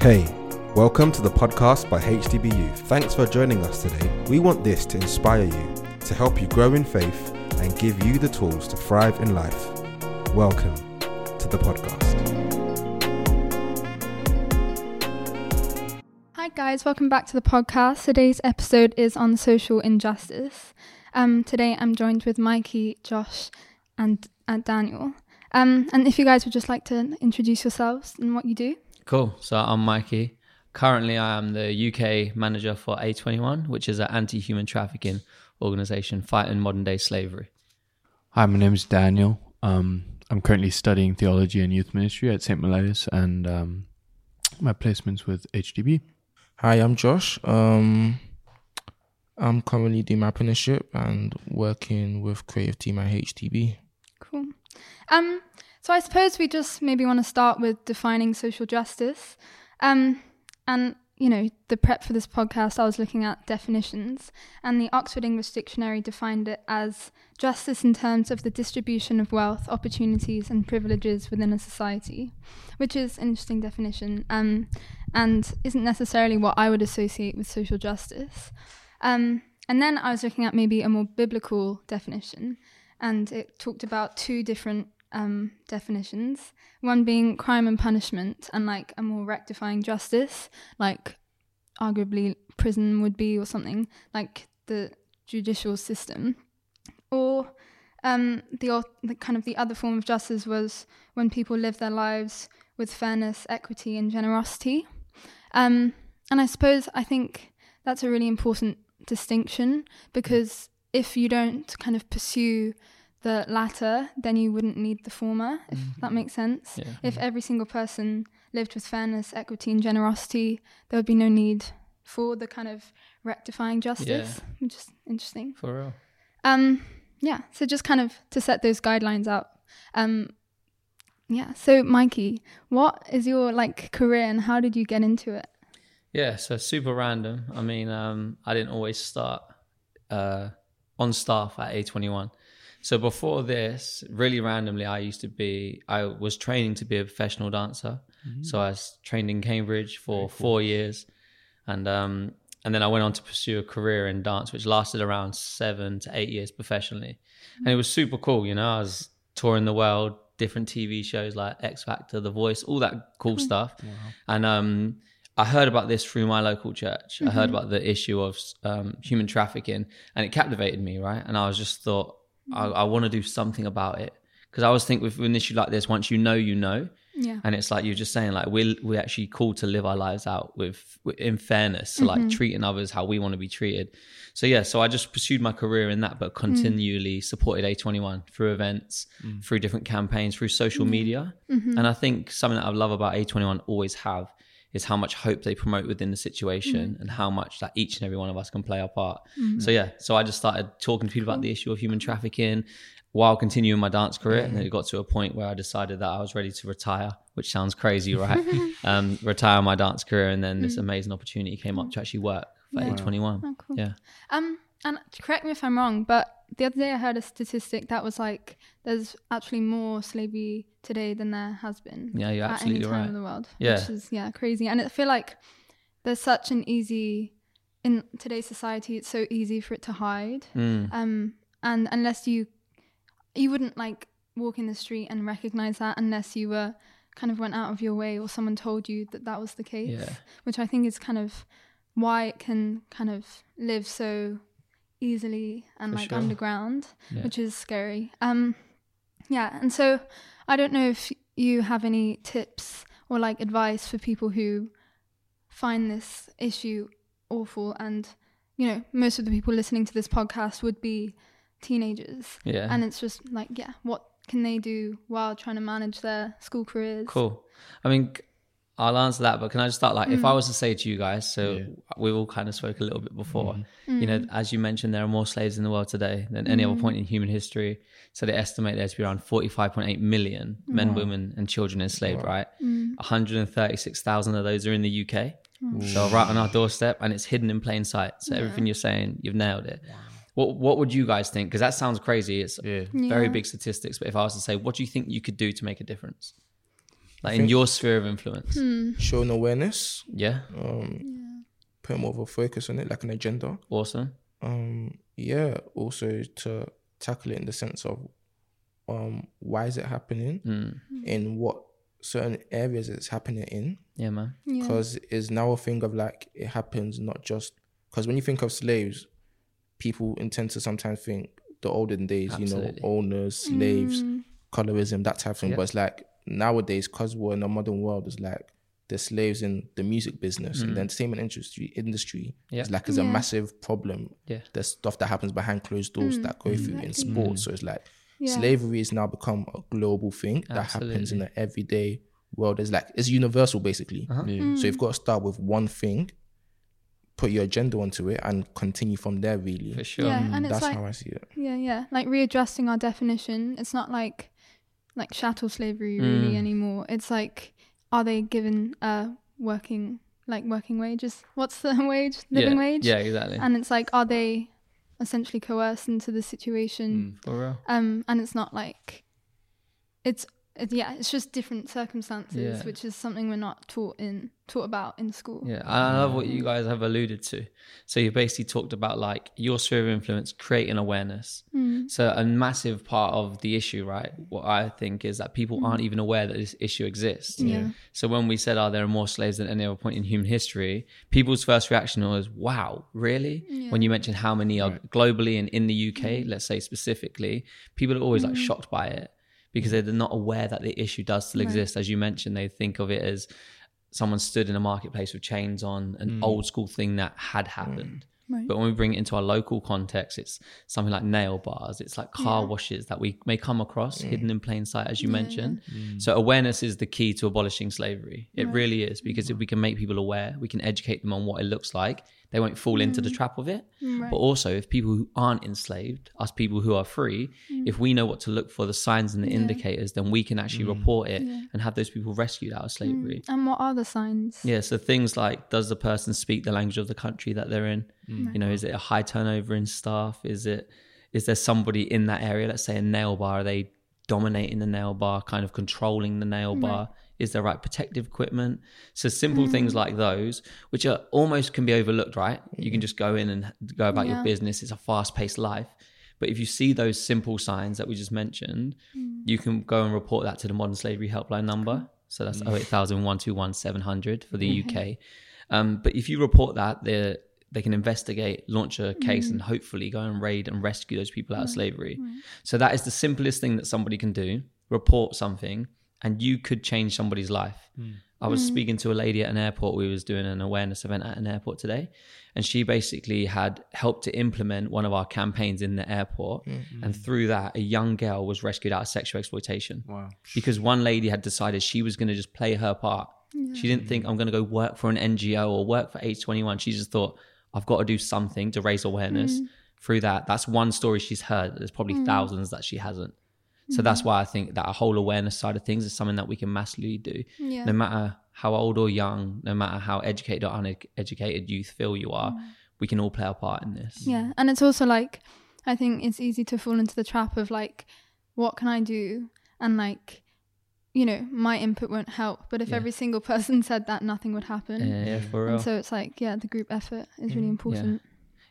Hey, welcome to the podcast by HTB Youth. Thanks for joining us today. We want this to inspire you, to help you grow in faith, and give you the tools to thrive in life. Welcome to the podcast. Hi, guys, welcome back to the podcast. Today's episode is on social injustice. Um, today I'm joined with Mikey, Josh, and, and Daniel. Um, and if you guys would just like to introduce yourselves and what you do. Cool. So I'm Mikey. Currently, I am the UK manager for A21, which is an anti human trafficking organization fighting modern day slavery. Hi, my name is Daniel. Um, I'm currently studying theology and youth ministry at St. Mellitus, and um, my placement's with HTB. Hi, I'm Josh. Um, I'm currently doing my apprenticeship and working with creative team at HTB. Cool. Um, so I suppose we just maybe want to start with defining social justice. Um, and you know, the prep for this podcast, I was looking at definitions, and the Oxford English Dictionary defined it as justice in terms of the distribution of wealth, opportunities, and privileges within a society, which is an interesting definition, um, and isn't necessarily what I would associate with social justice. Um, and then I was looking at maybe a more biblical definition, and it talked about two different um, definitions. One being crime and punishment, and like a more rectifying justice, like arguably prison would be, or something like the judicial system. Or um, the, the kind of the other form of justice was when people live their lives with fairness, equity, and generosity. Um, and I suppose I think that's a really important distinction because if you don't kind of pursue the latter, then you wouldn't need the former, if Mm-hmm. that makes sense. Yeah. If every single person lived with fairness, equity, and generosity, there would be no need for the kind of rectifying justice, which is interesting. For real. Um, yeah, so just kind of to set those guidelines out. Um, yeah, so Mikey, what is your like career and how did you get into it? Yeah, so super random. I mean, um, I didn't always start uh, on staff at A21. So before this, really randomly, I used to be, I was training to be a professional dancer. So I was trained in Cambridge for four years. And, um, and then I went on to pursue a career in dance, which lasted around seven to eight years professionally. And it was super cool. You know, I was touring the world, different TV shows like X Factor, The Voice, all that cool stuff. And, um, I heard about this through my local church. I heard about the issue of um, human trafficking, and it captivated me, right? And I was just thought, I, mm. I want to do something about it. Because I always think with an issue like this, once you know, you know, Yeah. and it's like you're just saying, like we're we're actually called to live our lives out with, with in fairness, so like mm-hmm. treating others how we want to be treated. So yeah, so I just pursued my career in that, but mm. continually supported A21 through events, mm. through different campaigns, through social mm-hmm. media, mm-hmm. and I think something that I love about A21 always have is how much hope they promote within the situation and how much that each and every one of us can play our part. So yeah, so I just started talking to people about the issue of human trafficking while continuing my dance career. And then it got to a point where I decided that I was ready to retire, which sounds crazy, right? um, retire my dance career. And then this amazing opportunity came up to actually work for Yeah. A21. Oh, cool. Yeah. Um, and correct me if I'm wrong, but the other day I heard a statistic that was like there's actually more slavery today than there has been. Yeah, you're at any time right. in the world. Yeah. which is yeah crazy. And I feel like there's such an easy in today's society. It's so easy for it to hide. Mm. Um, and unless you you wouldn't like walk in the street and recognize that unless you were kind of went out of your way or someone told you that that was the case Yeah. which i think is kind of why it can kind of live so easily and For like sure. underground Yeah. which is scary um yeah and so i don't know if you have any tips or like advice for people who find this issue awful and you know most of the people listening to this podcast would be teenagers Yeah. and it's just like yeah what can they do while trying to manage their school careers Cool. I mean, I'll answer that, but can I just start like if Mm. I was to say to you guys, so we all kind of spoke a little bit before, you know, Mm. as you mentioned, there are more slaves in the world today than any other point in human history. So they estimate there to be around 45.8 million men, women, and children enslaved, right? Mm. 136,000 of those are in the UK. So right on our doorstep, and it's hidden in plain sight. So everything you're saying, you've nailed it. What What would you guys think? Because that sounds crazy. It's Yeah. very Yeah. big statistics. But if I was to say, what do you think you could do to make a difference? Like in your sphere of influence? Hmm. Showing awareness, Yeah, um, put more of a focus on it, like an agenda. awesome. Um, yeah, also to tackle it in the sense of um, why is it happening? Mm. In what certain areas it's happening in? Yeah, man. Yeah. because it's now a thing of like it happens not just because when you think of slaves, people intend to sometimes think the olden days, you know, owners, slaves, Mm. colorism, that type of thing. Yeah. But it's like nowadays, because we're in a modern world, it's like the slaves in the music business and the entertainment industry industry Mm. Yeah. is like is a massive problem. Yeah. There's stuff that happens behind closed doors that go through in exactly. sports. So it's like Yeah. slavery has now become a global thing that happens in the everyday world. It's like it's universal basically. Uh-huh. Yeah. So you've got to start with one thing, put your agenda onto it, and continue from there. Really, For sure. Yeah, and it's that's like how I see it. Yeah, yeah. Like readjusting our definition. It's not like like chattel slavery really Mm. anymore. It's like are they given a working like working wages? What's the wage? Living yeah. wage? Yeah, exactly. And it's like are they essentially coerced into the situation? For real. Um and it's not like it's it, yeah, it's just different circumstances, Yeah. which is something we're not taught in taught about in school. Yeah, I love what you guys have alluded to. So you basically talked about like your sphere of influence, creating awareness. Mm. So a massive part of the issue, right? What I think is that people aren't mm. even aware that this issue exists. Yeah. So when we said, "Oh, there are more slaves than any other point in human history," people's first reaction was, "Wow, really?" When you mentioned how many are globally and in the UK, mm. let's say specifically, people are always like mm. shocked by it because they're not aware that the issue does still exist. As you mentioned, they think of it as someone stood in a marketplace with chains on, an mm. old school thing that had mm. happened. Right. But when we bring it into our local context, it's something like nail bars, it's like car washes that we may come across mm. hidden in plain sight, as you mentioned. So, awareness is the key to abolishing slavery. It really is because if we can make people aware, we can educate them on what it looks like, they won't fall into the mm. trap of it. Mm, but also, if people who aren't enslaved, us people who are free, mm. if we know what to look for, the signs and the indicators, then we can actually report it and have those people rescued out of slavery. And what are the signs? Yeah, so things like does the person speak the language of the country that they're in? You know, is it a high turnover in staff? Is it is there somebody in that area, let's say a nail bar, are they dominating the nail bar, kind of controlling the nail bar? Is there right protective equipment? So simple hmm. things like those, which are almost can be overlooked, right? You can just go in and go about your business. It's a fast paced life. But if you see those simple signs that we just mentioned, hmm. you can go and report that to the modern slavery helpline number. So that's 08000 700 for the UK. Um, but if you report that, they they can investigate, launch a case, hmm. and hopefully go and raid and rescue those people out of slavery. So that is the simplest thing that somebody can do: report something, and you could change somebody's life. Hmm. I was hmm. speaking to a lady at an airport. We was doing an awareness event at an airport today, and she basically had helped to implement one of our campaigns in the airport. Hmm. And through that, a young girl was rescued out of sexual exploitation Wow. because one lady had decided she was going to just play her part. She didn't think I'm going to go work for an NGO or work for A21. She just thought I've got to do something to raise awareness. Through that, that's one story she's heard. There's probably thousands that she hasn't. So that's mm-hmm. why I think that a whole awareness side of things is something that we can massively do. Yeah. No matter how old or young, no matter how educated or uneducated youth feel you are, mm. we can all play our part in this. Yeah, and it's also like I think it's easy to fall into the trap of like, what can I do? And like, you know, my input won't help. But if Yeah. every single person said that, nothing would happen. Yeah, for real. and so it's like, yeah, the group effort is really mm, important.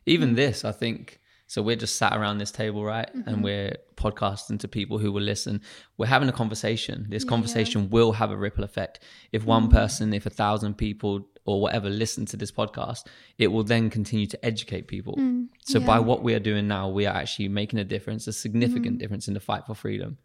even mm. this i think so we're just sat around this table right? Mm-hmm. and we're podcasting to people who will listen. We're having a conversation. This conversation will have a ripple effect. If Mm-hmm. one person if a thousand people or whatever listen to this podcast it will then continue to educate people. Mm, so by what we are doing now we are actually making a difference a significant Mm-hmm. difference in the fight for freedom.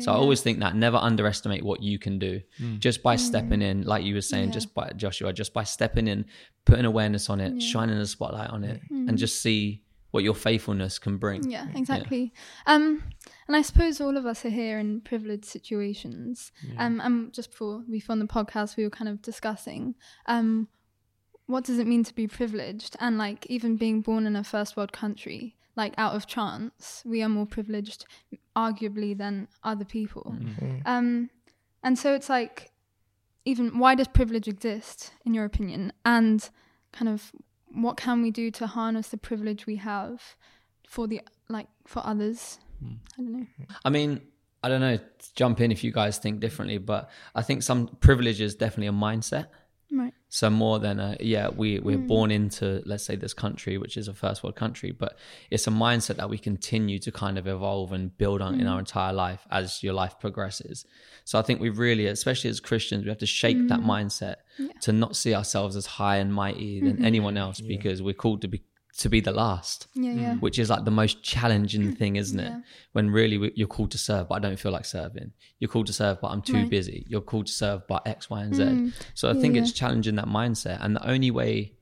So I always think that. Never underestimate what you can do. Just by stepping in, like you were saying, Mm. Yeah. just by Joshua, just by stepping in, putting awareness on it, shining a spotlight on it, and just see what your faithfulness can bring. Yeah, exactly. Um, and I suppose all of us are here in privileged situations. Um, and just before we filmed the podcast, we were kind of discussing, um, what does it mean to be privileged? And like even being born in a first world country, like out of chance, we are more privileged, arguably, than other people. Um, and so it's like, even why does privilege exist, in your opinion? And kind of what can we do to harness the privilege we have for the like for others? Hmm. I don't know. I mean, I don't know. Jump in if you guys think differently, but I think some privilege is definitely a mindset. Right. So more than a yeah, we we're hmm. born into let's say this country, which is a first world country, but it's a mindset that we continue to kind of evolve and build on in hmm. our entire life as your life progresses. So I think we really, especially as Christians, we have to shake that hmm. mindset to not see ourselves as high and mighty than mm-hmm. anyone else because we're called to be to be the last Yeah, yeah. which is like the most challenging mm. thing, isn't it? When really we- you're called to serve, but I don't feel like serving. You're called to serve, but I'm too Right. busy. You're called to serve, but X, Y, and Z. Mm. So I think yeah. it's challenging that mindset. And the only way,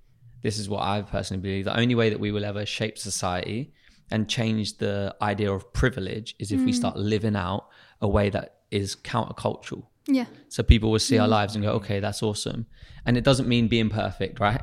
this is what I personally believe, the only way that we will ever shape society and change the idea of privilege is if we mm. start living out a way that is countercultural. Yeah. So people will see our lives and go, okay, that's awesome. And it doesn't mean being perfect, right?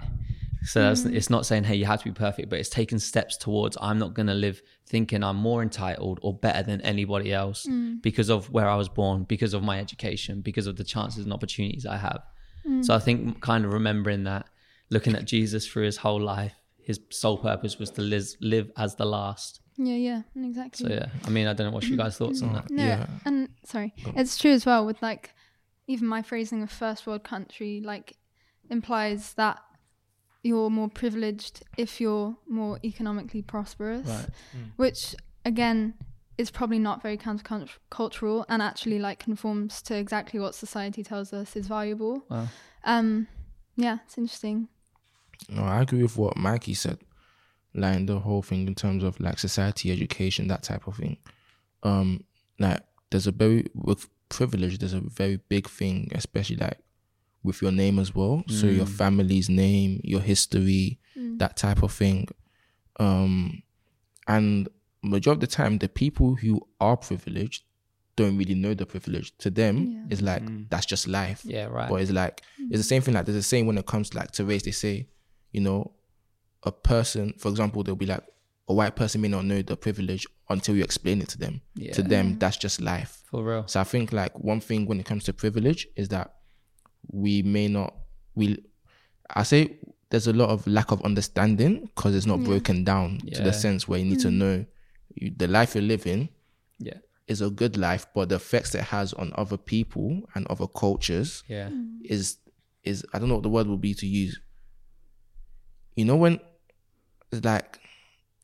So that's, mm. it's not saying, hey, you have to be perfect, but it's taking steps towards I'm not going to live thinking I'm more entitled or better than anybody else mm. because of where I was born, because of my education, because of the chances and opportunities I have. So mm. I think kind of remembering that, looking at Jesus through his whole life, his sole purpose was to live, live as the last. Yeah, yeah, exactly. So yeah, I mean, I don't know what your guys' thoughts on that. No, Yeah. and sorry, it's true as well with like even my phrasing of first world country like implies that you're more privileged if you're more economically prosperous, Right. which again is probably not very countercultural and actually like conforms to exactly what society tells us is valuable. Wow. Um, yeah, it's interesting. No, I agree with what Mikey said. Like the whole thing in terms of like society, education, that type of thing. Um, like there's a very with privilege, there's a very big thing, especially like with your name as well. So your mm. family's name, your history, mm. that type of thing. Um, and majority of the time, the people who are privileged don't really know the privilege. To them, it's like mm. that's just life. Yeah, right. But it's like it's the same thing. Like there's the same when it comes to like to race. They say, you know, a person, for example, they'll be like a white person may not know the privilege until you explain it to them. Yeah. To them, that's just life. For real. So I think like one thing when it comes to privilege is that we may not we I say there's a lot of lack of understanding because it's not hmm. broken down to the sense where you need to hmm. know you, the life you're living Yeah. is a good life, but the effects it has on other people and other cultures Yeah. Hmm. is is I don't know what the word would be to use. You know when it's like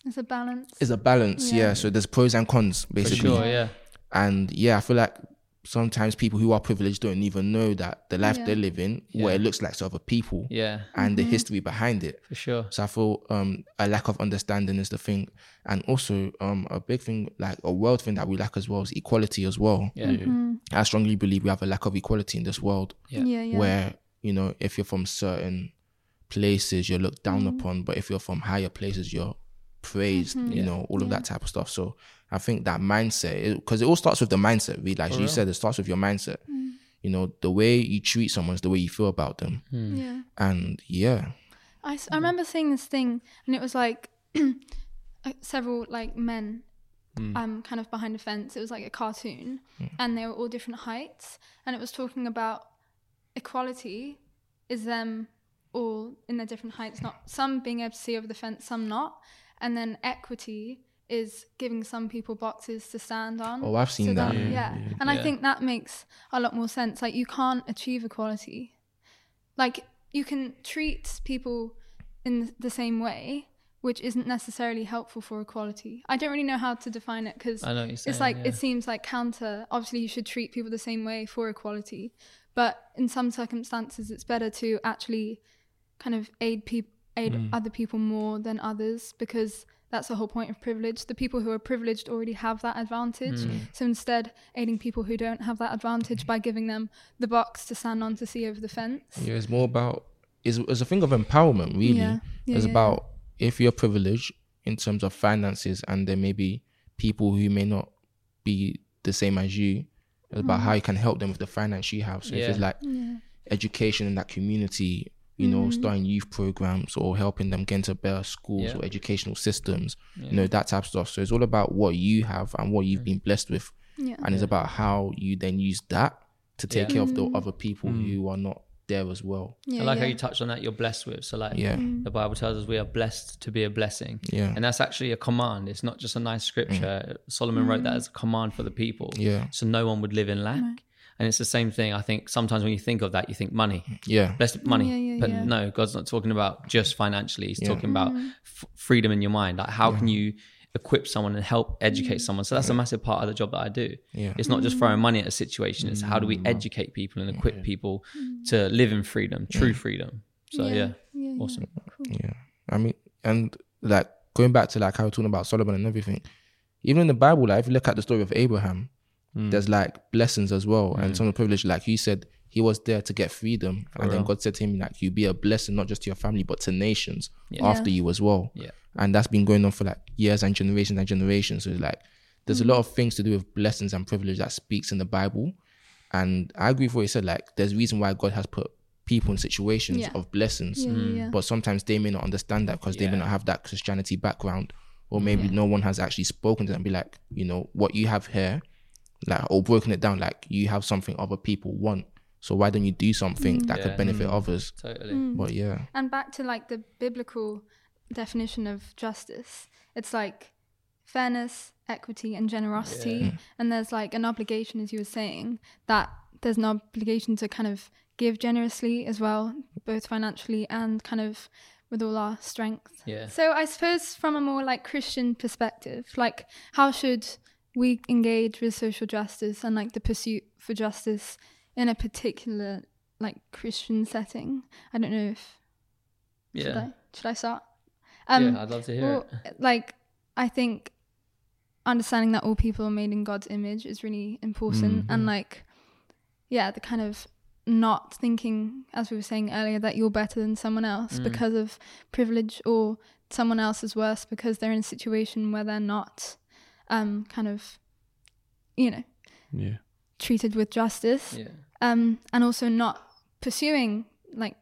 It's a balance. it's a balance, yeah. So there's pros and cons For basically. sure. Yeah. And yeah, I feel like sometimes people who are privileged don't even know that the life Yeah. they're living, what it looks like to other people, Yeah. and the history behind it. For sure. So I feel um, a lack of understanding is the thing, and also um, a big thing, like a world thing that we lack as well, is equality as well. Yeah. I strongly believe we have a lack of equality in this world, Yeah. yeah, yeah. where you know if you're from certain places, you're looked down Mm-hmm. upon, but if you're from higher places, you're praised. You know all of that type of stuff. So I think that mindset, because it, all starts with the mindset. Really, like you said, it starts with your mindset. Mm. You know the way you treat someone is the way you feel about them, yeah. and yeah. I, I remember seeing this thing and it was like several like men um kind of behind a fence it was like a cartoon and they were all different heights and it was talking about equality is them all in their different heights not some being able to see over the fence some not and then equity is giving some people boxes to stand on. Oh, I've seen so that. yeah, and I think that makes a lot more sense. Like you can't achieve equality. Like you can treat people in the same way which isn't necessarily helpful for equality. I don't really know how to define it because I know what you're it's like yeah. it seems like counter. Obviously you should treat people the same way for equality. But in some circumstances it's better to actually kind of aid people aid Mm. other people more than others because that's the whole point of privilege the people who are privileged already have that advantage Mm. so instead aiding people who don't have that advantage by giving them the box to stand on to see over the fence Yeah, it's more about it's, it's a thing of empowerment, really. Yeah. Yeah, it's yeah, about if you're privileged in terms of finances, and there may be people who may not be the same as you. It's about how you can help them with the finance you have. So if it's like education in that community, you know, starting youth programs or helping them get into better schools Yeah. or educational systems, you know, that type of stuff. So it's all about what you have and what you've been blessed with. Yeah. And it's about how you then use that to take Yeah. care of the other people Mm. who are not there as well. Yeah, I like yeah. how you touched on that. You're blessed with. So like, Yeah. Mm. the Bible tells us we are blessed to be a blessing. Yeah. And that's actually a command. It's not just a nice scripture. Solomon wrote Mm. that as a command for the people. Yeah. So no one would live in lack. And it's the same thing. I think sometimes when you think of that, you think money, Yeah. blessed money. Yeah, yeah, but yeah. no, God's not talking about just financially. He's Yeah. talking about mm-hmm. f- freedom in your mind. Like how can you equip someone and help educate mm-hmm. someone? So that's a massive part of the job that I do. Yeah. It's not just mm-hmm. throwing money at a situation. It's how do we educate people and equip people to live in freedom, true freedom. So yeah, yeah, yeah. awesome. Yeah. I mean, and like going back to like how we're talking about Solomon and everything, even in the Bible, like if you look at the story of Abraham, Mm. there's like blessings as well and mm. some of the privilege. Like you said, he was there to get freedom, and then. God said to him, like, you be a blessing not just to your family but to nations Yeah. after you as well. Yeah. And that's been going on for like years and generations and generations. So like, there's a mm. lot of things to do with blessings and privilege that speaks in the Bible. And I agree with what you said. Like, there's reason why God has put people in situations Yeah. of blessings Yeah, yeah, yeah. but sometimes they may not understand that because they may not have that Christianity background, or maybe Yeah. no one has actually spoken to them. and Be like, you know, what you have here, like, or broken it down, like you have something other people want. So why don't you do something mm. that Yeah. could benefit mm. others? Totally. Mm. But yeah, And back to like the biblical definition of justice, it's like fairness, equity, and generosity. Yeah. Mm. And there's like an obligation, as you were saying, that there's an obligation to kind of give generously as well, both financially and kind of with all our strength. Yeah. So I suppose from a more like Christian perspective, like how should we engage with social justice and like the pursuit for justice in a particular like Christian setting? I don't know if should I should I start? Um, yeah, I'd love to hear well, it. like I think understanding that all people are made in God's image is really important, and like, yeah, the kind of not thinking, as we were saying earlier, that you're better than someone else Mm. because of privilege, or someone else is worse because they're in a situation where they're not, um, kind of, you know, Yeah. treated with justice, Yeah. um, and also not pursuing like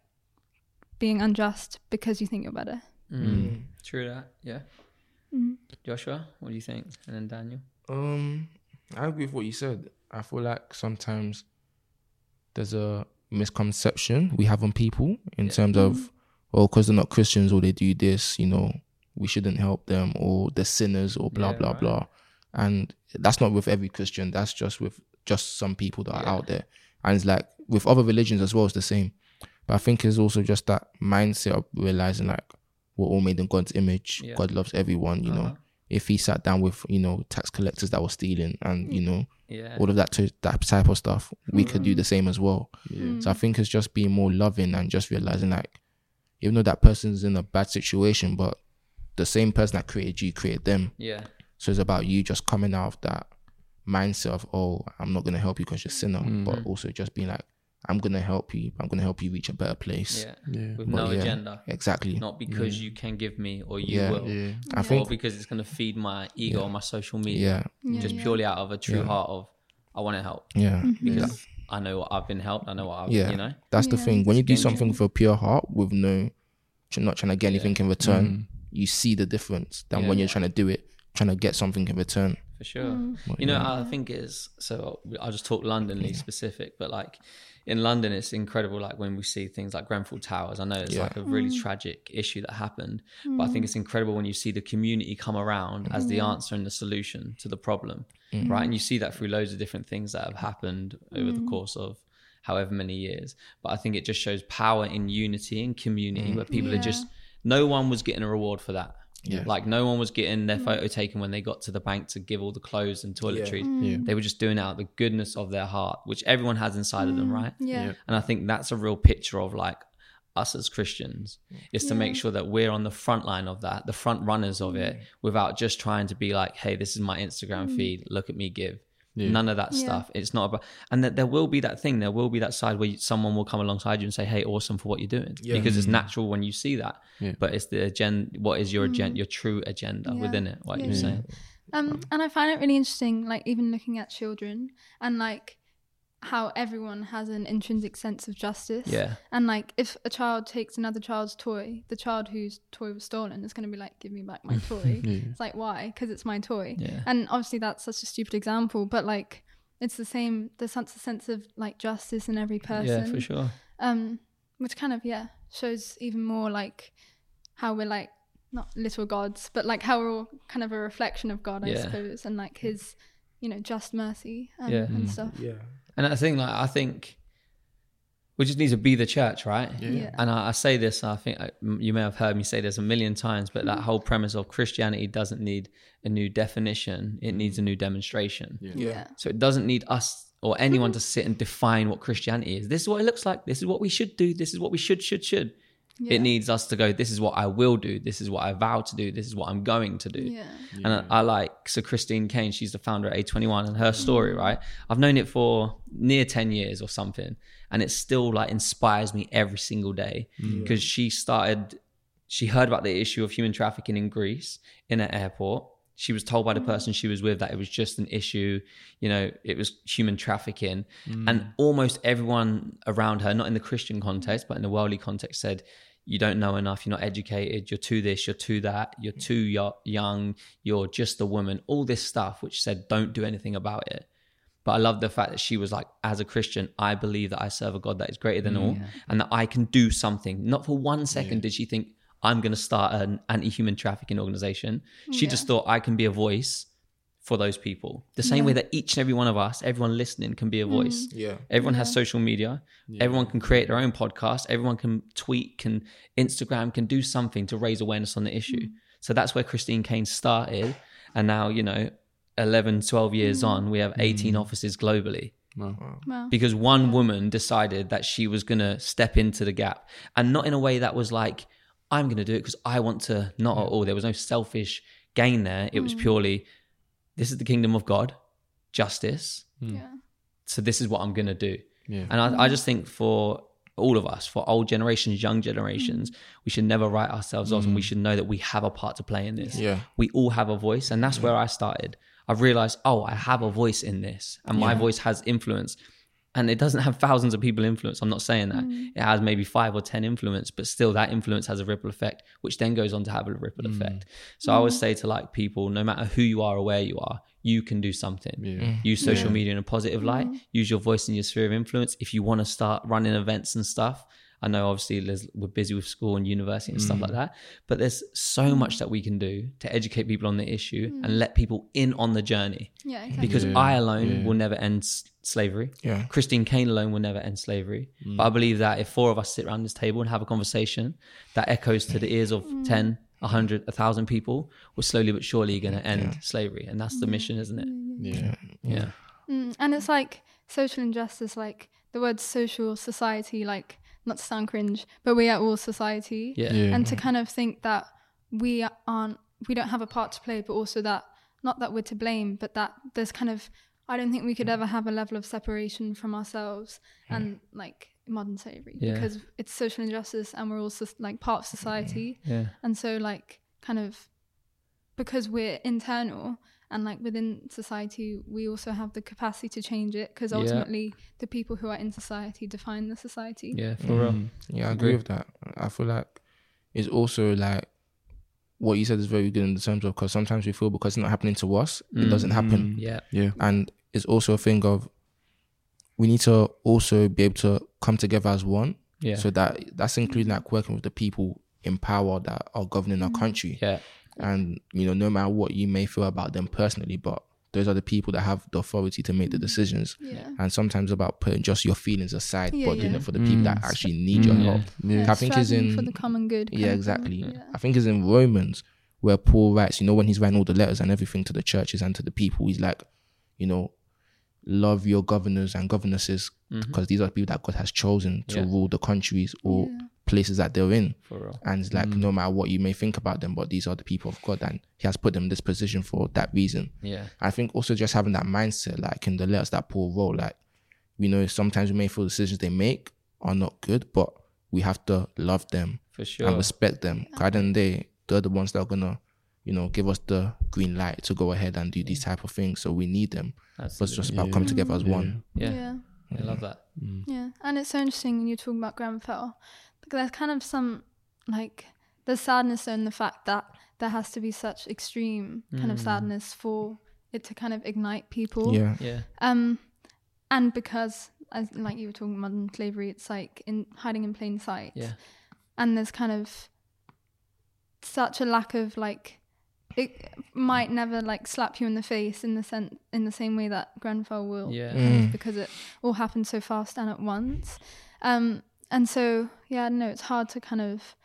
being unjust because you think you're better. Mm. True that. Yeah. Mm. Joshua, what do you think? And then Daniel. um, I agree with what you said. I feel like sometimes there's a misconception we have on people in Yeah. terms of, oh, because they're not Christians or they do this, you know, we shouldn't help them or they're sinners or blah Yeah, blah right. blah. And that's not with every Christian. That's just with just some people that are Yeah. out there. And it's like with other religions as well, it's the same. But I think it's also just that mindset of realizing like we're all made in God's image. Yeah. God loves everyone, you know. Uh-huh. If he sat down with, you know, tax collectors that were stealing and, you know, Yeah. all of that to, that type of stuff, we could do the same as well. Mm. So I think it's just being more loving and just realizing like, even though that person's in a bad situation, but the same person that created you created them. Yeah. So it's about you just coming out of that mindset of, oh, I'm not gonna help you because you're a sinner, but also just being like, I'm gonna help you. I'm gonna help you reach a better place. Yeah. Yeah. With But no yeah, agenda. Exactly. Not because you can give me or you Yeah. will. Yeah. I Or think because it's going to feed my ego on my social media. yeah, Yeah, Just yeah. purely out of a true Yeah. heart of, I want to help. yeah. Because I know what I've been helped. I know what I've, Yeah. you know? That's the thing. When you do something with a pure heart, with no, tr- not trying to get anything in return, Mm. You see the difference than when you're trying to do it, trying to get something in return. For sure. Mm. But You know, yeah. I think is so. I'll just talk Londonly specific, but like in London, it's incredible. Like when we see things like Grenfell Towers, I know it's Yeah. like a really mm. tragic issue that happened, but I think mm. it's incredible when you see the community come around as the answer and the solution to the problem, right? And you see that through loads of different things that have happened over the course of however many years. But I think it just shows power in unity and community where people are just no one was getting a reward for that. Yeah. Like no one was getting their mm. photo taken when they got to the bank to give all the clothes and toiletries. Mm. Yeah. They were just doing it out of the goodness of their heart, which everyone has inside of them, mm. right? Yeah. And I think that's a real picture of like us as Christians is to make sure that we're on the front line of that, the front runners of it, without just trying to be like, hey, this is my Instagram feed. Look at me give. None of that Yeah. stuff. It's not about, and that there will be that thing. There will be that side where you, someone will come alongside you and say, "Hey, awesome for what you're doing," because it's natural when you see that. Yeah. But it's the agenda. What is your agenda? Your true agenda Yeah. within it? What Yeah. you're saying? Um, and I find it really interesting, like even looking at children and like how everyone has an intrinsic sense of justice. Yeah. And like if a child takes another child's toy, the child whose toy was stolen is going to be like, "Give me back my toy." It's like why? Because it's my toy. Yeah. And obviously that's such a stupid example, but like it's the same. There's such a sense of like justice in every person. Yeah, for sure. um, which kind of yeah shows even more like how we're like not little gods, but like how we're all kind of a reflection of God, I Yeah. suppose, and like His, you know, just mercy and, Yeah. and stuff. Yeah. And I think like I think we just need to be the church, right? Yeah. And I, I say this, I think uh, I, you may have heard me say this a million times, but that mm. whole premise of Christianity doesn't need a new definition; it mm. needs a new demonstration. Yeah. Yeah. So it doesn't need us or anyone to sit and define what Christianity is. This is what it looks like. This is what we should do. This is what we should, should, should. Yeah. It needs us to go, this is what I will do. This is what I vow to do. This is what I'm going to do. Yeah. And I, I like, so Christine Caine, she's the founder of A21 and her mm. story, right? I've known it for near 10 years or something. And it still like inspires me every single day mm. because she started, she heard about the issue of human trafficking in Greece in an airport. She was told by the mm. person she was with that it was just an issue, you know, it was human trafficking. And almost everyone around her, not in the Christian context, but in the worldly context, said, you don't know enough, you're not educated, you're too this, you're too that, you're too young, you're just a woman, all this stuff, which said, don't do anything about it. But I love the fact that she was like, as a Christian, I believe that I serve a God that is greater than mm, all and that I can do something. Not for one second did she think, I'm going to start an anti human trafficking organization. She just thought, I can be a voice for those people. The same way that each and every one of us, everyone listening, can be a mm. voice. Yeah. Everyone has social media. Everyone can create their own podcast. Everyone can tweet, can Instagram, can do something to raise awareness on the issue. Mm. So that's where Christine Caine started. And now, you know, 11, 12 years mm. on, we have 18 offices globally Wow. because one woman decided that she was going to step into the gap and not in a way that was like, I'm going to do it because I want to, not at all. There was no selfish gain there. It was purely, this is the kingdom of God, justice. Hmm. Yeah. So this is what I'm going to do. Yeah. And I, I just think for all of us, for old generations, young generations, hmm. we should never write ourselves off and we hmm. should know that we have a part to play in this. Yeah. We all have a voice. And that's where I started. I've realized, oh, I have a voice in this and my voice has influence. And it doesn't have thousands of people influence. I'm not saying that. Mm. It has maybe five or 10 influence, but still that influence has a ripple effect, which then goes on to have a ripple mm. effect. So I always mm. say to like people, no matter who you are or where you are, you can do something. Yeah. Use social media in a positive light. Mm-hmm. Use your voice in your sphere of influence. If you want to start running events and stuff, I know obviously there's, we're busy with school and university and stuff like mm. that, but there's so mm. much that we can do to educate people on the issue and mm. let people in on the journey. Yeah. Exactly. Because Yeah, I alone yeah. will never end s- slavery. Yeah. Christine Caine alone will never end slavery. But I believe that if four of us sit around this table and have a conversation that echoes to the ears of 10, 100, 1,000 people, we're slowly but surely going to end slavery. And that's the mission, isn't it? Yeah. Yeah. Mm, and it's like social injustice, like the word social society, like not to sound cringe, but we are all society. Yeah. Yeah. And to kind of think that we aren't, we don't have a part to play, but also that, not that we're to blame, but that there's kind of, I don't think we could ever have a level of separation from ourselves and like modern slavery Yeah. because it's social injustice and we're also like part of society. Yeah. And so, like, kind of because we're internal and like within society, we also have the capacity to change it because Yeah. ultimately the people who are in society define the society. Yeah, for mm-hmm. real. Mm. Yeah, I mm-hmm. agree with that. I feel like it's also like what you said is very good in the terms of because sometimes we feel because it's not happening to us, it mm. doesn't happen. Mm. Yeah. Yeah. And it's also a thing of we need to also be able to come together as one. Yeah. So that that's including like working with the people in power that are governing our mm. country. Yeah. And you know, no matter what you may feel about them personally, but those are the people that have the authority to make the decisions. Yeah. And sometimes about putting just your feelings aside, Yeah, but doing yeah. it for the people that actually need your Mm. help. Yeah. I think it's striving in for the common good. yeah, exactly. Yeah. I think it's in Romans where Paul writes, you know, when he's writing all the letters and everything to the churches and to the people, he's like, you know, love your governors and governesses because these are people that God has chosen to Mm-hmm. Yeah. rule the countries or places that they're in. For real. And it's like, mm. no matter what you may think about them, but these are the people of God and he has put them in this position for that reason. Yeah. I think also just having that mindset, like in the letters that Paul wrote, like, you know, sometimes we may feel decisions they make are not good, but we have to love them For sure. and respect them. 'Cause At the end of the day, they're the ones that are gonna, you know, give us the green light to go ahead and do these type of things. So we need them. But it's just about coming together as one. Yeah. Yeah. I love that. Mm. Yeah, and it's so interesting when you're talking about Grenfell. Because there's kind of some like there's sadness in the fact that there has to be such extreme kind of sadness for it to kind of ignite people. Yeah. Yeah. Um, and because as like you were talking modern slavery, it's like in hiding in plain sight. Yeah. And there's kind of such a lack of like it might never like slap you in the face in the sen- in the same way that Grenfell will Yeah. Mm. because it all happened so fast and at once. Um, and so, yeah, no, it's hard to kind of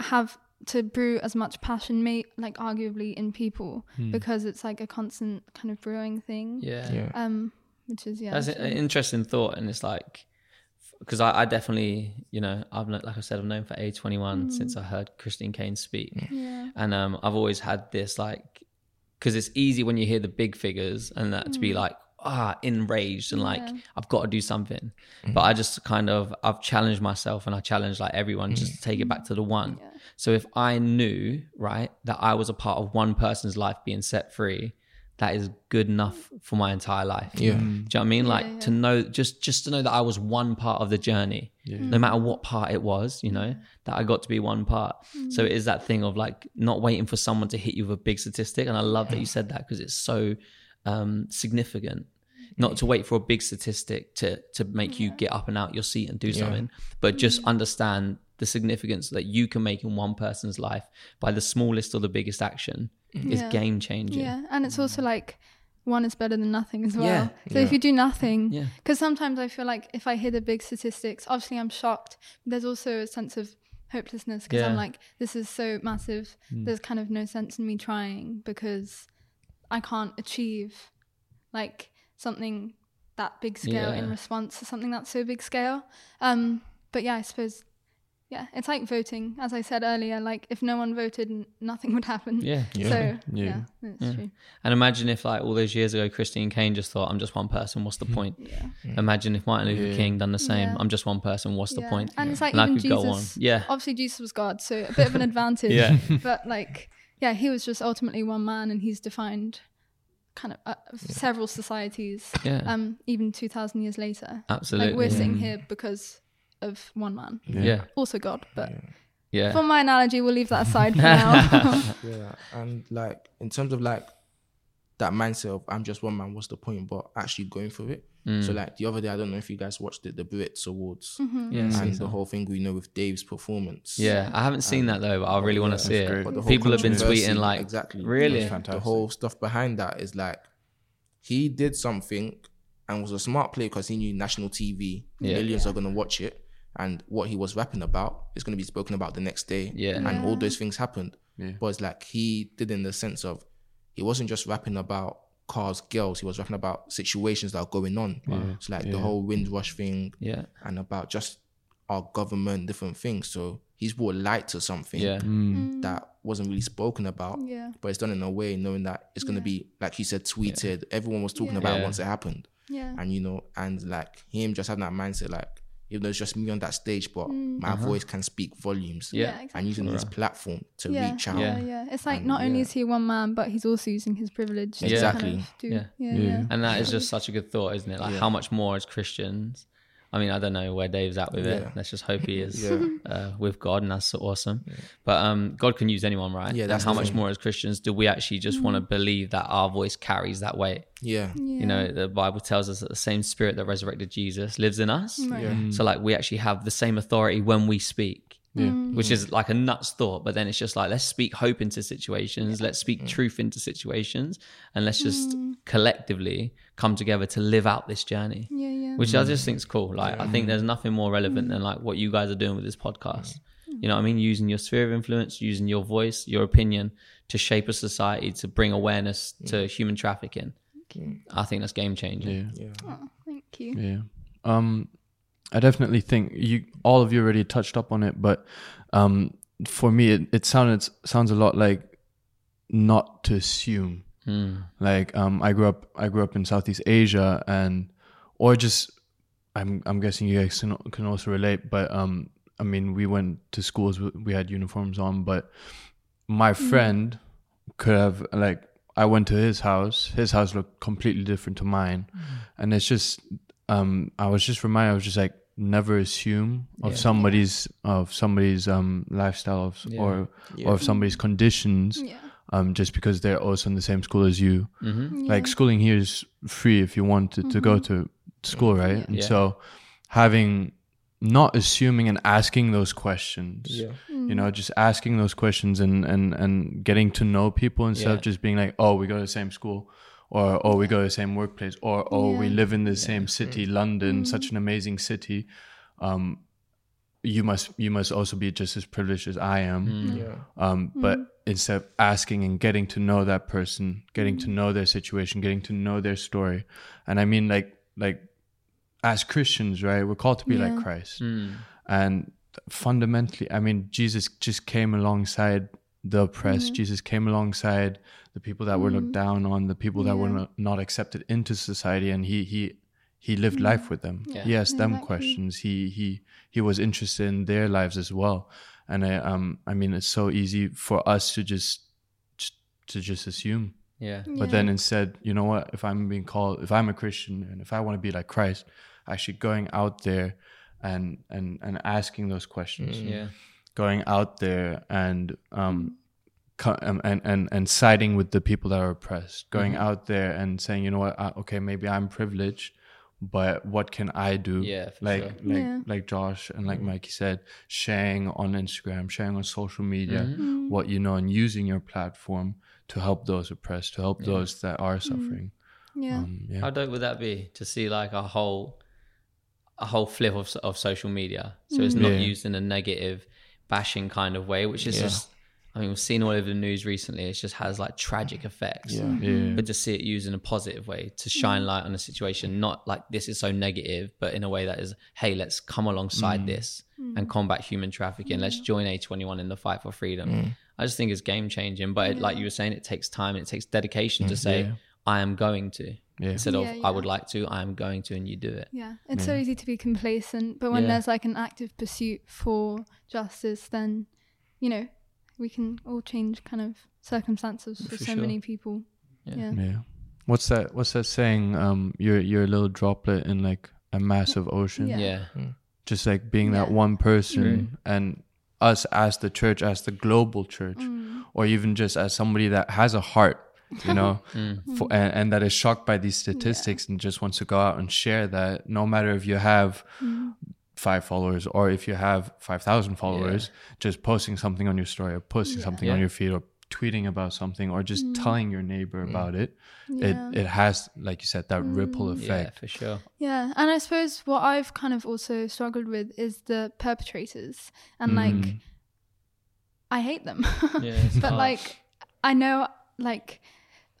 have to brew as much passion, may like arguably in people because it's like a constant kind of brewing thing. Yeah. Yeah. Um, which is yeah. That's it's an interesting thought, and it's like because I, I definitely, you know, I've like I said, I've known for A21 since I heard Christine Caine speak, yeah. and um, I've always had this like because it's easy when you hear the big figures and that to be like ah enraged and like Yeah. I've got to do something, but I just kind of I've challenged myself and I challenge like everyone just to take it back to the one. So if I knew right that I was a part of one person's life being set free. That is good enough for my entire life. Yeah. Do you know what I mean? Like yeah. to know just just to know that I was one part of the journey. No matter what part it was, you know, that I got to be one part. So it is that thing of like not waiting for someone to hit you with a big statistic. And I love that you said that because it's so um significant. Not to wait for a big statistic to to make you mm-hmm. get up and out your seat and do something, but just mm-hmm. understand the significance that you can make in one person's life by the smallest or the biggest action is Yeah. game changing. Yeah, and it's also mm. like one is better than nothing as well. Yeah. So if you do nothing, Yeah. because sometimes I feel like if I hear the big statistics, obviously I'm shocked. But there's also a sense of hopelessness because I'm like, this is so massive. Mm. There's kind of no sense in me trying because I can't achieve like something that big scale in response to something that's so big scale. Um, but yeah, I suppose. Yeah, it's like voting. As I said earlier, like if no one voted, nothing would happen. Yeah. So Yeah. yeah, that's true. And imagine if, like, all those years ago, Christine Caine just thought, "I'm just one person. What's the point?" Yeah. Imagine if Martin Luther Yeah. King done the same. Yeah. I'm just one person. What's the point? And it's like And I even could go on. Jesus. Yeah. Obviously, Jesus was God, so a bit of an advantage. Yeah. But like, yeah, he was just ultimately one man, and he's defined kind of uh, several societies. Yeah. Um, even two thousand years later. Absolutely. Like we're yeah. sitting here because of one man. Yeah. Also God, but Yeah. for my analogy, we'll leave that aside for now. Yeah, and like in terms of like that mindset of I'm just one man, what's the point? But actually going for it. Mm. So like the other day, I don't know if you guys watched it, the Brits Awards, Mm-hmm. Yeah. and the whole thing we know with Dave's performance. Yeah. I haven't seen that though, but I really want to see it. But the People have been controversy- tweeting like, exactly really? Fantastic. the whole stuff behind that is like he did something and was a smart play because he knew national TV Yeah. millions are gonna watch it, and what he was rapping about is gonna be spoken about the next day. Yeah. and all those things happened. Yeah. But it's like he did in the sense of he wasn't just rapping about cars, girls. He was rapping about situations that are going on. It's like the whole Windrush thing Yeah. and about just our government, different things. So he's brought light to something Yeah. Mm. Mm. that wasn't really spoken about. Yeah. But it's done in a way knowing that it's gonna be like you said, tweeted. Everyone was talking about it once it happened. yeah. And you know, and like him just having that mindset, like even though it's just me on that stage, but Mm. my voice can speak volumes. Yeah. Yeah, And using his platform to yeah, reach out. Yeah, yeah. It's like And, not only yeah. is he one man, but he's also using his privilege. to Exactly. Kind of do, Yeah. yeah. Yeah. Yeah. And that is just such a good thought, isn't it? Like how much more as Christians. I mean, I don't know where Dave's at with Yeah. it. Let's just hope he is Yeah. uh, with God, and that's so awesome. But um, God can use anyone, right? Yeah, And that's how much thing. more as Christians do we actually just want to believe that our voice carries that weight? Yeah. You know, the Bible tells us that the same Spirit that resurrected Jesus lives in us. Right. Yeah. So, like, we actually have the same authority when we speak. Which mm. is like a nuts thought, but then it's just like let's speak hope into situations, let's speak truth into situations, and let's just mm. collectively come together to live out this journey Yeah, yeah. which I mm. just think is cool. Like, I think there's nothing more relevant than like what you guys are doing with this podcast. You know what I mean? Using your sphere of influence, using your voice, your opinion to shape a society, to bring awareness to human trafficking. I think that's game changing. Yeah. Yeah. Oh, thank you. Yeah. Um, I definitely think you all of you already touched up on it, but um, for me, it, it sounded sounds a lot like not to assume. Mm. Like um, I grew up, I grew up in Southeast Asia, and or just I'm I'm guessing you guys can, can also relate, but um, I mean, we went to schools, we- we had uniforms on, but my friend could have like I went to his house. His house looked completely different to mine, and it's just um I was just reminded. I was just like never assume of Yeah. somebody's of somebody's um lifestyle of, Yeah. or or of somebody's conditions Yeah. um just because they're also in the same school as you. hmm Like schooling here is free if you want to, to go to, school, right? And Yeah. so having not assuming and asking those questions. Yeah. You know, just asking those questions and and and getting to know people instead Yeah. of just being like, "Oh, we go to the same school." Or, oh, we go to the same workplace, or oh, we live in the same city, Mm. London, such an amazing city. Um, you must you must also be just as privileged as I am. Mm. Yeah. Um, but instead of asking and getting to know that person, getting to know their situation, getting to know their story, and I mean like like as Christians, right? We're called to be like Christ, Mm. and fundamentally, I mean, Jesus just came alongside the oppressed. Jesus came alongside the people that were looked down on, the people that were not, not accepted into society, and he he he lived life with them. Yeah. He asked them questions. He he he was interested in their lives as well. And I um I mean, it's so easy for us to just just- to just assume. Yeah. But then instead, you know what? If I'm being called, if I'm a Christian, and if I want to be like Christ, actually going out there and and and asking those questions, Yeah. going out there and um, co- um and and and siding with the people that are oppressed, going out there and saying, you know what? Uh, okay, maybe I'm privileged, but what can I do? Yeah, for like sure. like Yeah. like Josh and like Mikey said, sharing on Instagram, sharing on social media, Mm-hmm. what you know, and using your platform to help those oppressed, to help those that are suffering. yeah. Um, yeah. How dope would that be to see like a whole, a whole flip of of social media? So it's not Yeah. used in a negative, bashing kind of way, which is Yeah. just. I mean, we've seen all over the news recently. It just has like tragic effects. Yeah. yeah. Mm-hmm. But to see it used in a positive way, to shine mm-hmm. light on a situation, not like this is so negative, but in a way that is, hey, let's come alongside mm. this mm-hmm. and combat human trafficking. Let's join A21 in the fight for freedom. Mm. I just think it's game changing. But it, like you were saying, it takes time and it takes dedication to mm, say, Yeah. I am going to. Yeah. Instead of Yeah, I would like to, I am going to, and you do it. Yeah, it's so easy to be complacent, but when Yeah. there's like an active pursuit for justice, then you know we can all change kind of circumstances for, For so sure. many people. Yeah. Yeah, Yeah. What's that? What's that saying? Um, you're you're a little droplet in like a massive ocean. Yeah. Yeah. Just like being that one person, True. and us as the church, as the global church, Mm. or even just as somebody that has a heart, you know, Mm. for, and, and that is shocked by these statistics and just wants to go out and share that. No matter if you have Mm. Five followers or if you have five thousand followers, just posting something on your story or posting Yeah. something Yeah. on your feed or tweeting about something or just mm. telling your neighbor about it Yeah. it it has like you said that ripple mm. Yeah, effect for sure. Yeah, and I suppose what I've kind of also struggled with is the perpetrators, and mm. like I hate them. Yeah, but hard. like I know, like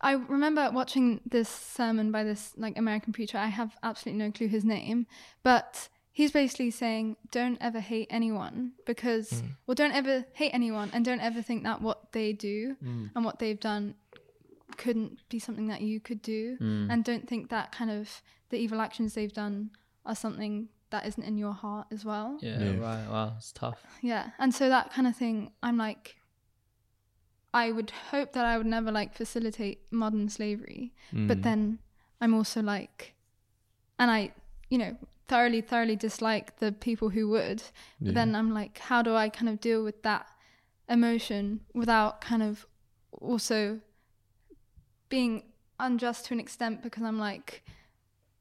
I remember watching this sermon by this like American preacher. I have absolutely no clue his name, but he's basically saying don't ever hate anyone because hmm. well don't ever hate anyone and don't ever think that what they do hmm. and what they've done couldn't be something that you could do hmm. and don't think that kind of the evil actions they've done are something that isn't in your heart as well Yeah, Yeah. right. Wow, it's tough. yeah and so that kind of thing i'm like i would hope that i would never like facilitate modern slavery Mm. but then i'm also like and i you know thoroughly thoroughly dislike the people who would but then i'm like how do i kind of deal with that emotion without kind of also being unjust to an extent because i'm like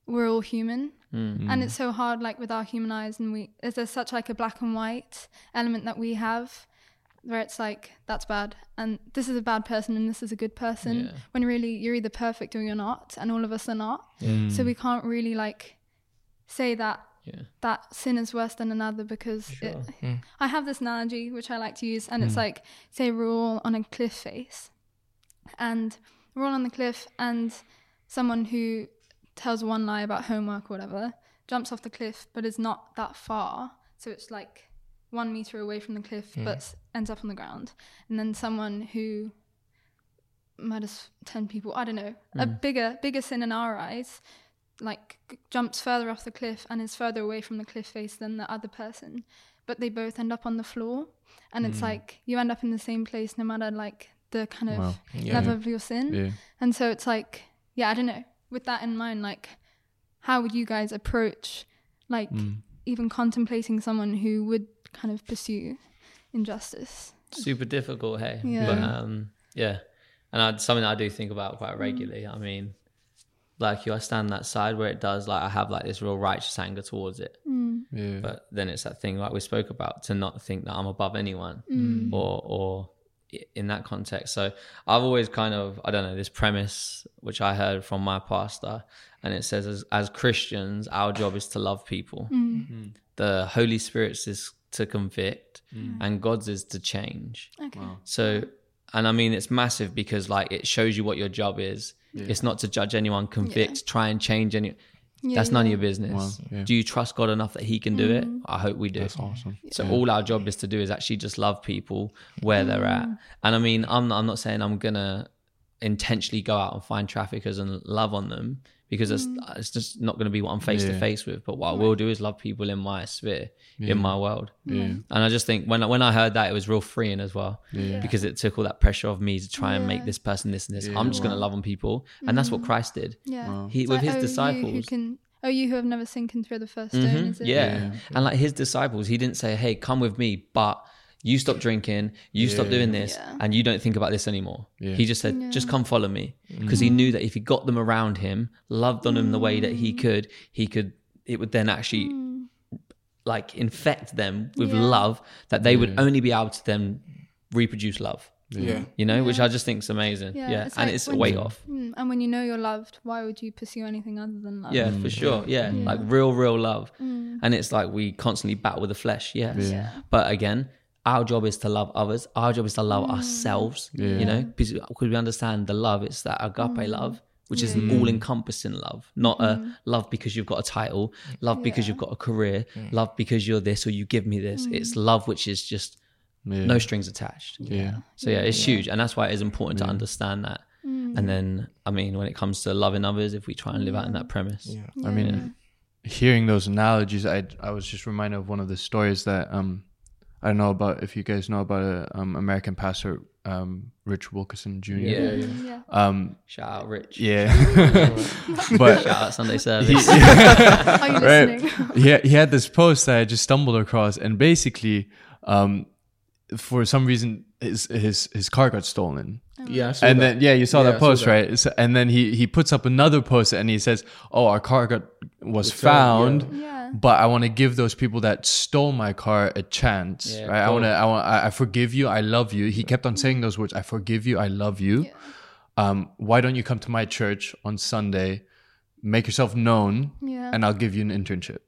we're all human Mm. and it's so hard like with our human eyes and we is there such like a black and white element that we have where it's like that's bad and this is a bad person and this is a good person Yeah. when really you're either perfect or you're not and all of us are not Mm. so we can't really like say that Yeah. that sin is worse than another because it, mm. I have this analogy which I like to use, and it's mm. like say we're all on a cliff face, and we're all on the cliff, and someone who tells one lie about homework or whatever jumps off the cliff, but is not that far, so it's like one meter away from the cliff, mm. but ends up on the ground, and then someone who murders 10 people i don't know a bigger bigger sin in our eyes like jumps further off the cliff and is further away from the cliff face than the other person but they both end up on the floor. And it's like you end up in the same place no matter like the kind of Wow. Yeah. level of your sin. Yeah. And so it's like yeah i don't know. With that in mind like how would you guys approach like even contemplating someone who would kind of pursue injustice? Super difficult hey. Yeah. but um yeah. And I, something i do think about quite regularly i mean like you, I stand that side where it does. Like I have like this real righteous anger towards it. Mm. Yeah. But then it's that thing like we spoke about to not think that I'm above anyone mm. Mm. or or in that context. So I've always kind of I don't know this premise which I heard from my pastor, and it says as as Christians our job is to love people. Mm-hmm. The Holy Spirit's is to convict, and God's is to change. Okay. So, and I mean, it's massive because like it shows you what your job is. It's not to judge anyone, convict, try and change any. Yeah, That's none of your business. Wow, yeah. Do you trust God enough that He can do it? Mm-hmm. I hope we do. That's awesome. So all our job is to do is actually just love people where they're at. Mm. And I mean, I'm not, I'm not saying I'm gonna intentionally go out and find traffickers and love on them because it's mm. uh, it's just not gonna be what I'm face to face with. But what I will do is love people in my sphere, in my world. Yeah. And I just think when I- when I heard that, it was real freeing as well Yeah. because it took all that pressure off me to try and make this person this and this. I'm just gonna love on people, and that's what mm. Christ did. Yeah. He with like, his oh, You who disciples. can, oh, you who have never sinking through the first stone, Mhm, is it? Yeah. Yeah. And like his disciples, he didn't say, Hey, come with me, but you stop drinking, you stop doing this, Yeah. and you don't think about this anymore. Yeah. He just said, Just come follow me. Because he mm. knew that if he got them around him, loved on them the way that he mm. could, he could, it would then actually mm. like infect them with Yeah. love that they would only be able to then reproduce love. Yeah. You know, which I just think is amazing. Yeah, Yeah. it's and like it's a when weight you- off. Mm, and when you know you're loved, why would you pursue anything other than love? Yeah, for sure. Yeah. Like real, real love. And it's like we constantly battle with the flesh. Yes. Yeah. But again, our job is to love others. Our job is to love mm. ourselves. You know, because because we understand the love. It's that agape mm. love, which is an all encompassing love, not a mm. love because you've got a title, love because you've got a career, love because you're this or you give me this. It's love which is just Yeah. no strings attached. Yeah. So yeah, it's huge, and that's why it is important to understand that. And then, I mean, when it comes to loving others, if we try and live out in that premise, Yeah. I mean, hearing those analogies, I I was just reminded of one of the stories that um I don't know about if you guys know about a um, American pastor um Rich Wilkerson Jr. Yeah. Yeah. Um shout out Rich, yeah. but shout out Sunday service. Are you right. listening? he had, he had this post that I just stumbled across, and basically, um, for some reason, his his his car got stolen. Yeah. And that. then yeah, you saw Yeah, I that saw post, that. right? So, and then he he puts up another post, and he says, "Oh, our car got was found." found, Yeah. But I want to give those people that stole my car a chance. Yeah, right? I want to. I want. I, I forgive you. I love you. He kept on saying those words. I forgive you. I love you. Um, why don't you come to my church on Sunday? Make yourself known, Yeah. and I'll give you an internship.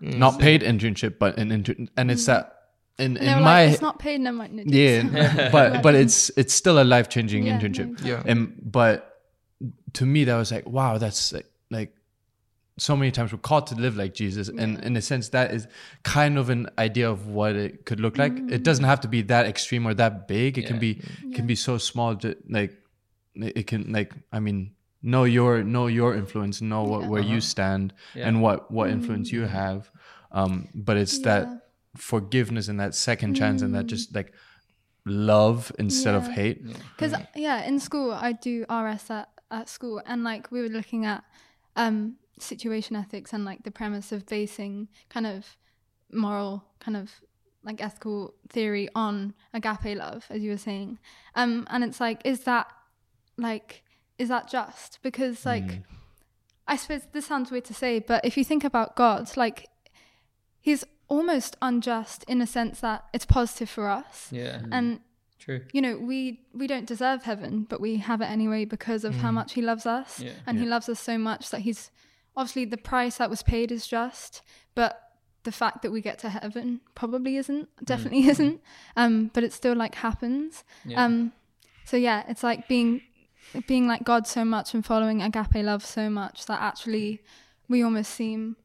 Not paid internship, but an intern. And it's that in And in my like, it's not paid, no money. yeah, but but it's it's still a life changing Yeah, internship. no, Yeah. And but to me, that was like, wow, that's like, like so many times we're called to live like Jesus, and in a sense, that is kind of an idea of what it could look like. It mm. doesn't have to be that extreme or that big. It can Yeah. be mm-hmm. can be so small, that, like it can like I mean. Know your know your influence, know what, where you uh-huh. stand, Yeah. and what what influence you mm. have. Um, but it's that forgiveness and that second chance and that just like love instead of hate. Because yeah, in school I do RS at, at school, and like we were looking at um, situation ethics and like the premise of basing kind of moral, kind of like ethical theory on agape love, as you were saying. Um, and it's like, is that like, is that just? Because like, I suppose this sounds weird to say, but if you think about God, like, he's almost unjust in a sense that it's positive for us. yeah, And true. you know we we don't deserve heaven but we have it anyway because of how much he loves us. Yeah. and he loves us so much that he's obviously the price that was paid is just but the fact that we get to heaven probably isn't definitely isn't. Um but it still like happens. Yeah. um so yeah it's like being being like god so much and following agape love so much that actually we almost seem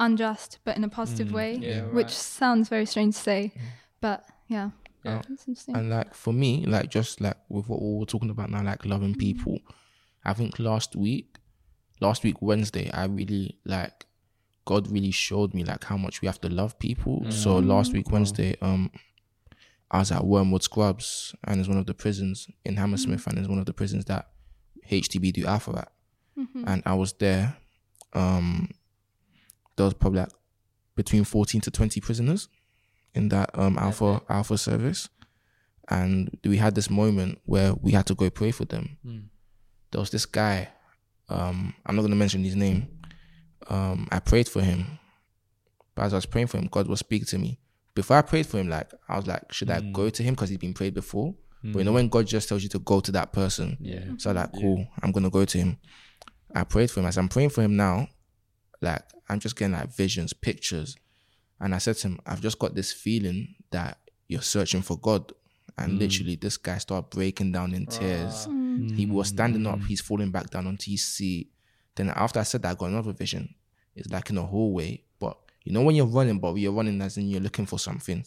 unjust but in a positive mm. way Yeah, which right. sounds very strange to say mm. but yeah Yeah. it's interesting And like for me, like just like with what we were talking about now, like loving mm. people. I think last week, last week Wednesday, I really like God really showed me like how much we have to love people. So last week Wednesday, um, I was at Wormwood Scrubs, and it's one of the prisons in Hammersmith, and it's one of the prisons that HTB do Alpha at. Mm-hmm. And I was there. Um, there was probably like between fourteen to twenty prisoners in that um Alpha Alpha service, and we had this moment where we had to go pray for them. There was this guy, um, I'm not gonna mention his name. Um, I prayed for him, but as I was praying for him, God was speaking to me. Before I prayed for him, like I was like, should I go to him because he's been prayed before? But you know when God just tells you to go to that person, Yeah. so like, cool, I'm gonna go to him. I prayed for him. As I'm praying for him now, like I'm just getting like visions, pictures, and I said to him, I've just got this feeling that you're searching for God. And mm. literally, this guy started breaking down in tears. Ah. Mm. He was standing up. Mm. He's falling back down onto his seat. Then after I said that, I got another vision. It's like in a hallway, but you know when you're running, but you're running as in you're looking for something.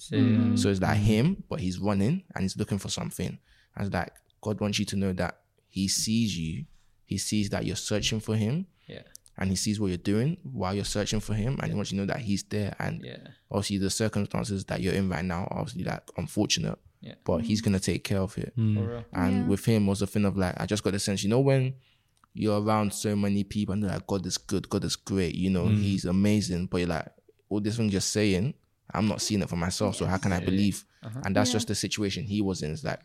So it's like him, but he's running and he's looking for something. And it's like God wants you to know that He sees you. He sees that you're searching for Him, Yeah. And He sees what you're doing while you're searching for Him, and He wants you to know that He's there. And Yeah. obviously, the circumstances that you're in right now, are obviously, like unfortunate, Yeah. but He's mm. gonna take care of it. Mm. For real. And Yeah. with him was a thing of like, I just got the sense, you know, when you're around so many people and they're like, God is good, God is great, you know, mm. he's amazing. But you're like, all this thing you're saying, I'm not seeing it for myself. So how can I believe? Uh-huh. And that's Yeah. just the situation he was in. It's like,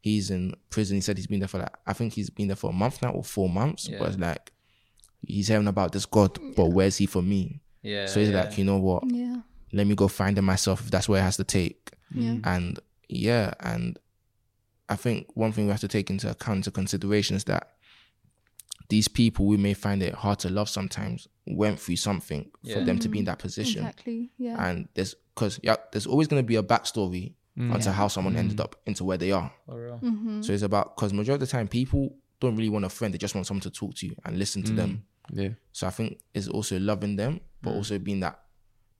he's in prison. He said he's been there for like, I think he's been there for a month now or four months. Yeah. But it's like, he's hearing about this God, but where's he for me? Yeah. So he's yeah. like, you know what? Yeah. let me go find him myself if that's where it has to take. Yeah. Mm. And yeah, and I think one thing we have to take into account into consideration is that these people we may find it hard to love sometimes went through something for Yeah. them to be in mm. that position. Exactly. Yeah. And there's because yeah, there's always gonna be a backstory mm. onto how someone ended up into where they are. For real. Mm-hmm. So it's about because majority of the time people don't really want a friend, they just want someone to talk to you and listen to them. Yeah. So I think it's also loving them, but Mm. also being that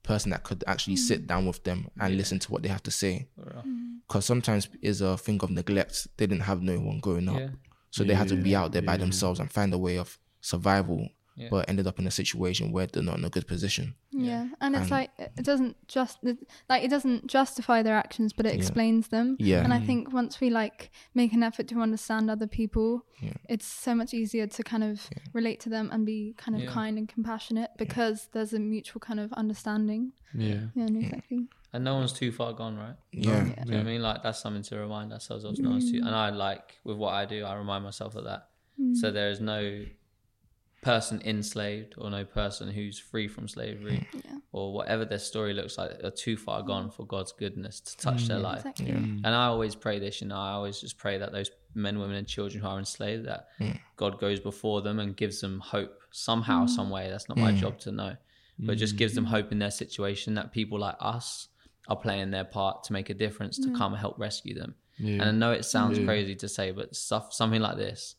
person that could actually sit down with them and listen to what they have to say. For real. Because sometimes it's a thing of neglect. They didn't have no one growing up, Yeah. so they had to be out there by themselves and find a way of survival. Yeah. But ended up in a situation where they're not in a good position. Yeah, and it's And- like it doesn't just it- like it doesn't justify their actions, but it Yeah. explains them. Yeah. and I mm. think once we like make an effort to understand other people, Yeah. it's so much easier to kind of relate to them and be kind of Yeah. kind and compassionate because there's a mutual kind of understanding. Yeah. Yeah, no, exactly. And no one's too far gone, right? Yeah, Do you know what I mean? Like that's something to remind ourselves of. No one's too, and I like with what I do, I remind myself of that. So mm. there is no person enslaved or no person who's free from slavery hmm. or whatever their story looks like are too far hmm. gone for God's goodness to touch their hmm. life. Exactly. And I always pray this, you know, I always just pray that those men, women, and children who are enslaved, that God goes before them and gives them hope somehow, some way. That's not my job to know, but just gives them hope in their situation that people like us are playing their part to make a difference to come and help rescue them. And I know it sounds crazy to say, but stuff, something like this,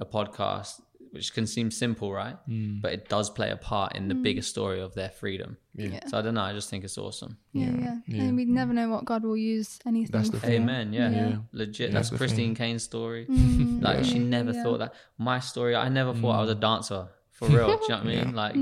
a podcast, which can seem simple, right? Mm. But it does play a part in the mm. bigger story of their freedom. Yeah. So I don't know. I just think it's awesome. Yeah, yeah, And we never know what God will use anything That's the for. thing. Amen. Yeah. Yeah. Legit. That's That's Christine Caine's story. Mm, Like she never yeah. thought that. My story, I never thought I was mm. a dancer for real. Do you know what I mean? Like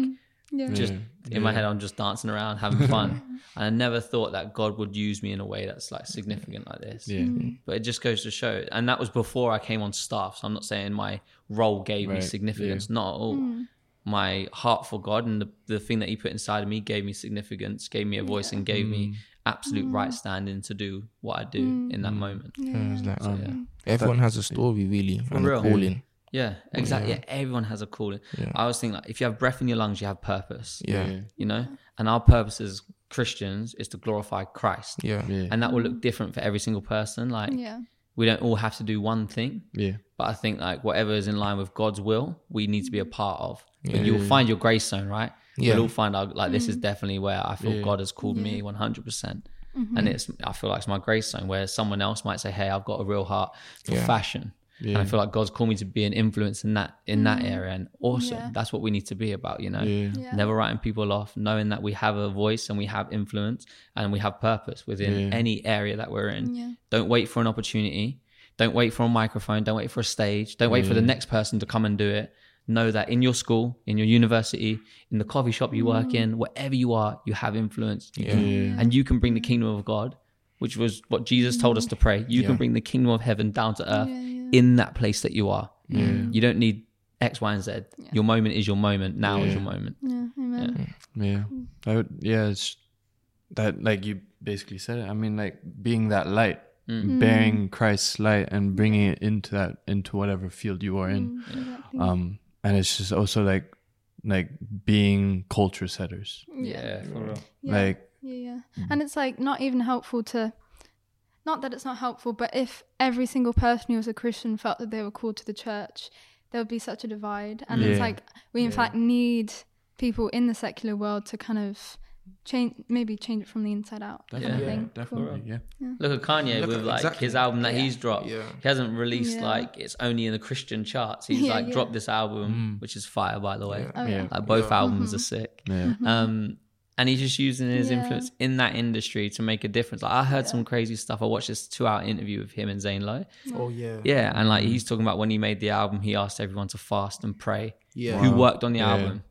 Yeah. just Yeah. in my head, I'm just dancing around, having fun. and I never thought that God would use me in a way that's like significant like this. Yeah. Mm-hmm. But it just goes to show, and that was before I came on staff. So I'm not saying my role gave me Right, significance, not at all. Mm. My heart for God and the, the thing that He put inside of me gave me significance, gave me a voice, and gave me mm. absolute mm. right standing to do what I do in that moment. Yeah, it's like, Um, everyone has a story really and real. a calling. Yeah, exactly. Yeah. everyone has a calling. Yeah. I was thinking, like, if you have breath in your lungs, you have purpose. Yeah, You know, and our purpose as Christians is to glorify Christ, yeah, Yeah. and that will look different for every single person. Like, Yeah. we don't all have to do one thing, Yeah. but I think like whatever is in line with God's will, we need to be a part of. But you'll find your grace zone, right? Yeah. We'll all find out like this is Mm. definitely where I feel God has called me one hundred percent. Mm-hmm. And it's I feel like it's my grace zone where someone else might say, Hey, I've got a real heart for Yeah. fashion. And I feel like God's called me to be an influence in that in that area. And awesome. Mm. Yeah. That's what we need to be about, you know. Yeah. Yeah. Never writing people off, knowing that we have a voice and we have influence and we have purpose within Yeah. any area that we're in. Yeah. Don't wait for an opportunity. Don't wait for a microphone. Don't wait for a stage. Don't wait for the next person to come and do it. Know that in your school, in your university, in the coffee shop you work in, wherever you are, you have influence. You Yeah. And you can bring the kingdom of God, which was what Jesus told us to pray. You can bring the kingdom of heaven down to earth Yeah, yeah. In that place that you are. You don't need X, Y, and Z. Your moment is your moment. Now is your moment. Yeah. Amen. Yeah. I would, yeah, it's that like you basically said it. I mean, like being that light, Mm. bearing Christ's light and bringing it into that into whatever field you are in. Exactly. Um, and it's just also like like being culture setters. Yeah, for real. Yeah. Like Yeah, yeah. Mm. And it's like not even helpful to not that it's not helpful, but if every single person who was a Christian felt that they were called to the church, there would be such a divide. And it's like we in fact need people in the secular world to kind of change maybe change it from the inside out. kind of Definitely, thing. definitely, yeah. Look at Kanye Look with at- like exactly. his album that Yeah. he's dropped. Yeah. He hasn't released Yeah. like it's only in the Christian charts. He's Yeah, like yeah. dropped this album, Mm. which is fire by the way. Yeah. Oh, yeah. Like both Yeah. albums are sick. Yeah. Um, and he's just using his Yeah. influence in that industry to make a difference. Like I heard some crazy stuff. I watched this two-hour interview with him and Zane Lowe. Oh yeah. Yeah, and like mm-hmm. he's talking about when he made the album, he asked everyone to fast and pray. Yeah. Who worked on the Yeah. album?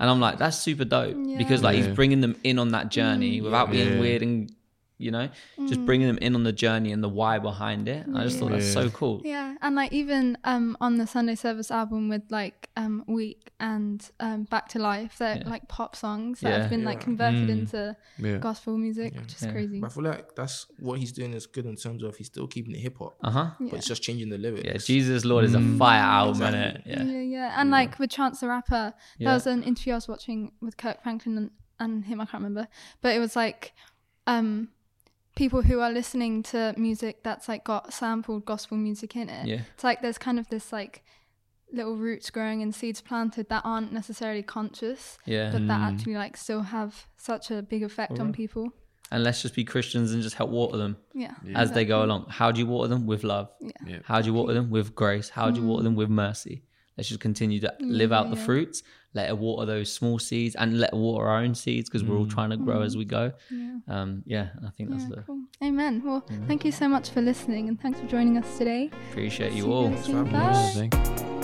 And I'm like, that's super dope Yeah. because like Yeah. he's bringing them in on that journey mm. without being Yeah. weird and you know, just bringing them in on the journey and the why behind it. And I just thought that's Yeah. so cool. Yeah, and like even um on the Sunday Service album with like um Weak and um Back to Life, they're Yeah. like pop songs that Yeah. have been like converted Mm. into Yeah. gospel music, which is Yeah. crazy. But I feel like that's what he's doing is good in terms of he's still keeping it hip hop, Uh huh. but it's just changing the lyrics. Yeah, Jesus Lord is a fire album, Exactly. innit? Yeah, Yeah. yeah, and like with Chance the Rapper, Yeah. there was an interview I was watching with Kirk Franklin and, and him. I can't remember, but it was like um people who are listening to music that's like got sampled gospel music in it. Yeah. It's like there's kind of this like little roots growing and seeds planted that aren't necessarily conscious, Yeah. but that hmm. actually like still have such a big effect on people. And let's just be Christians and just help water them Yeah. as they go along. How do you water them? With love. Yeah. Yeah. How do you water them? With grace. How do you water hmm. them? With mercy. Let's just continue to live out the fruits. Let it water those small seeds and let it water our own seeds because we're all trying to grow as we go. Yeah. Um, yeah, I think that's Yeah, the cool. Amen. Well, thank you so much for listening and thanks for joining us today. appreciate See you all. guys for having us. Bye. Thank you.